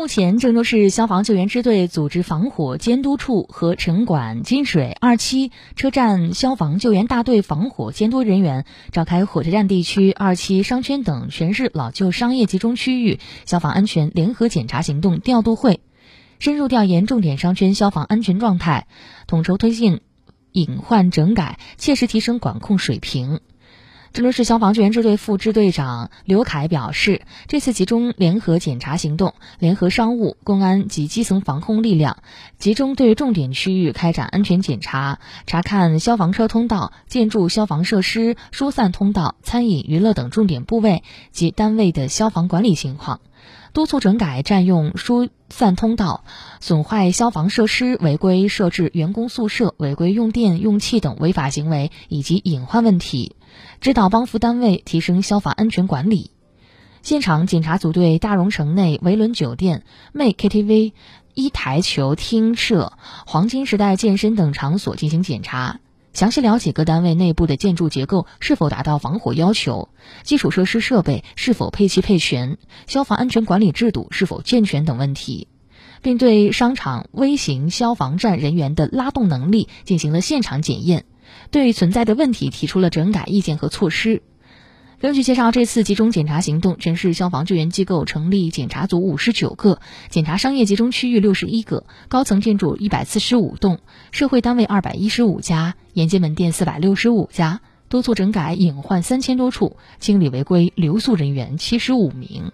目前，郑州市消防救援支队组织防火监督处和城管、金水二期车站消防救援大队防火监督人员召开火车站地区、二期商圈等全市老旧商业集中区域消防安全联合检查行动调度会，深入调研重点商圈消防安全状态，统筹推进隐患整改，切实提升管控水平。郑州市消防救援支队副支队长刘凯表示，这次集中联合检查行动，联合商务、公安及基层防控力量，集中对重点区域开展安全检查，查看消防车通道、建筑消防设施、疏散通道、餐饮娱乐等重点部位及单位的消防管理情况，督促整改占用疏散通道、损坏消防设施、违规设置员工宿舍、违规用电用气等违法行为以及隐患问题。指导帮扶单位提升消防安全管理。现场检查组对大融城内维伦酒店、魅 KTV、一台球厅舍、黄金时代健身等场所进行检查，详细了解各单位内部的建筑结构是否达到防火要求，基础设施设备是否配齐配全，消防安全管理制度是否健全等问题，并对商场微型消防站人员的拉动能力进行了现场检验。对存在的问题提出了整改意见和措施。根据介绍，这次集中检查行动，全市消防救援机构成立检查组五十九个，检查商业集中区域六十一个，高层建筑一百四十五栋，社会单位二百一十五家，沿街门店四百六十五家，督促整改隐患三千多处，清理违规留宿人员七十五名。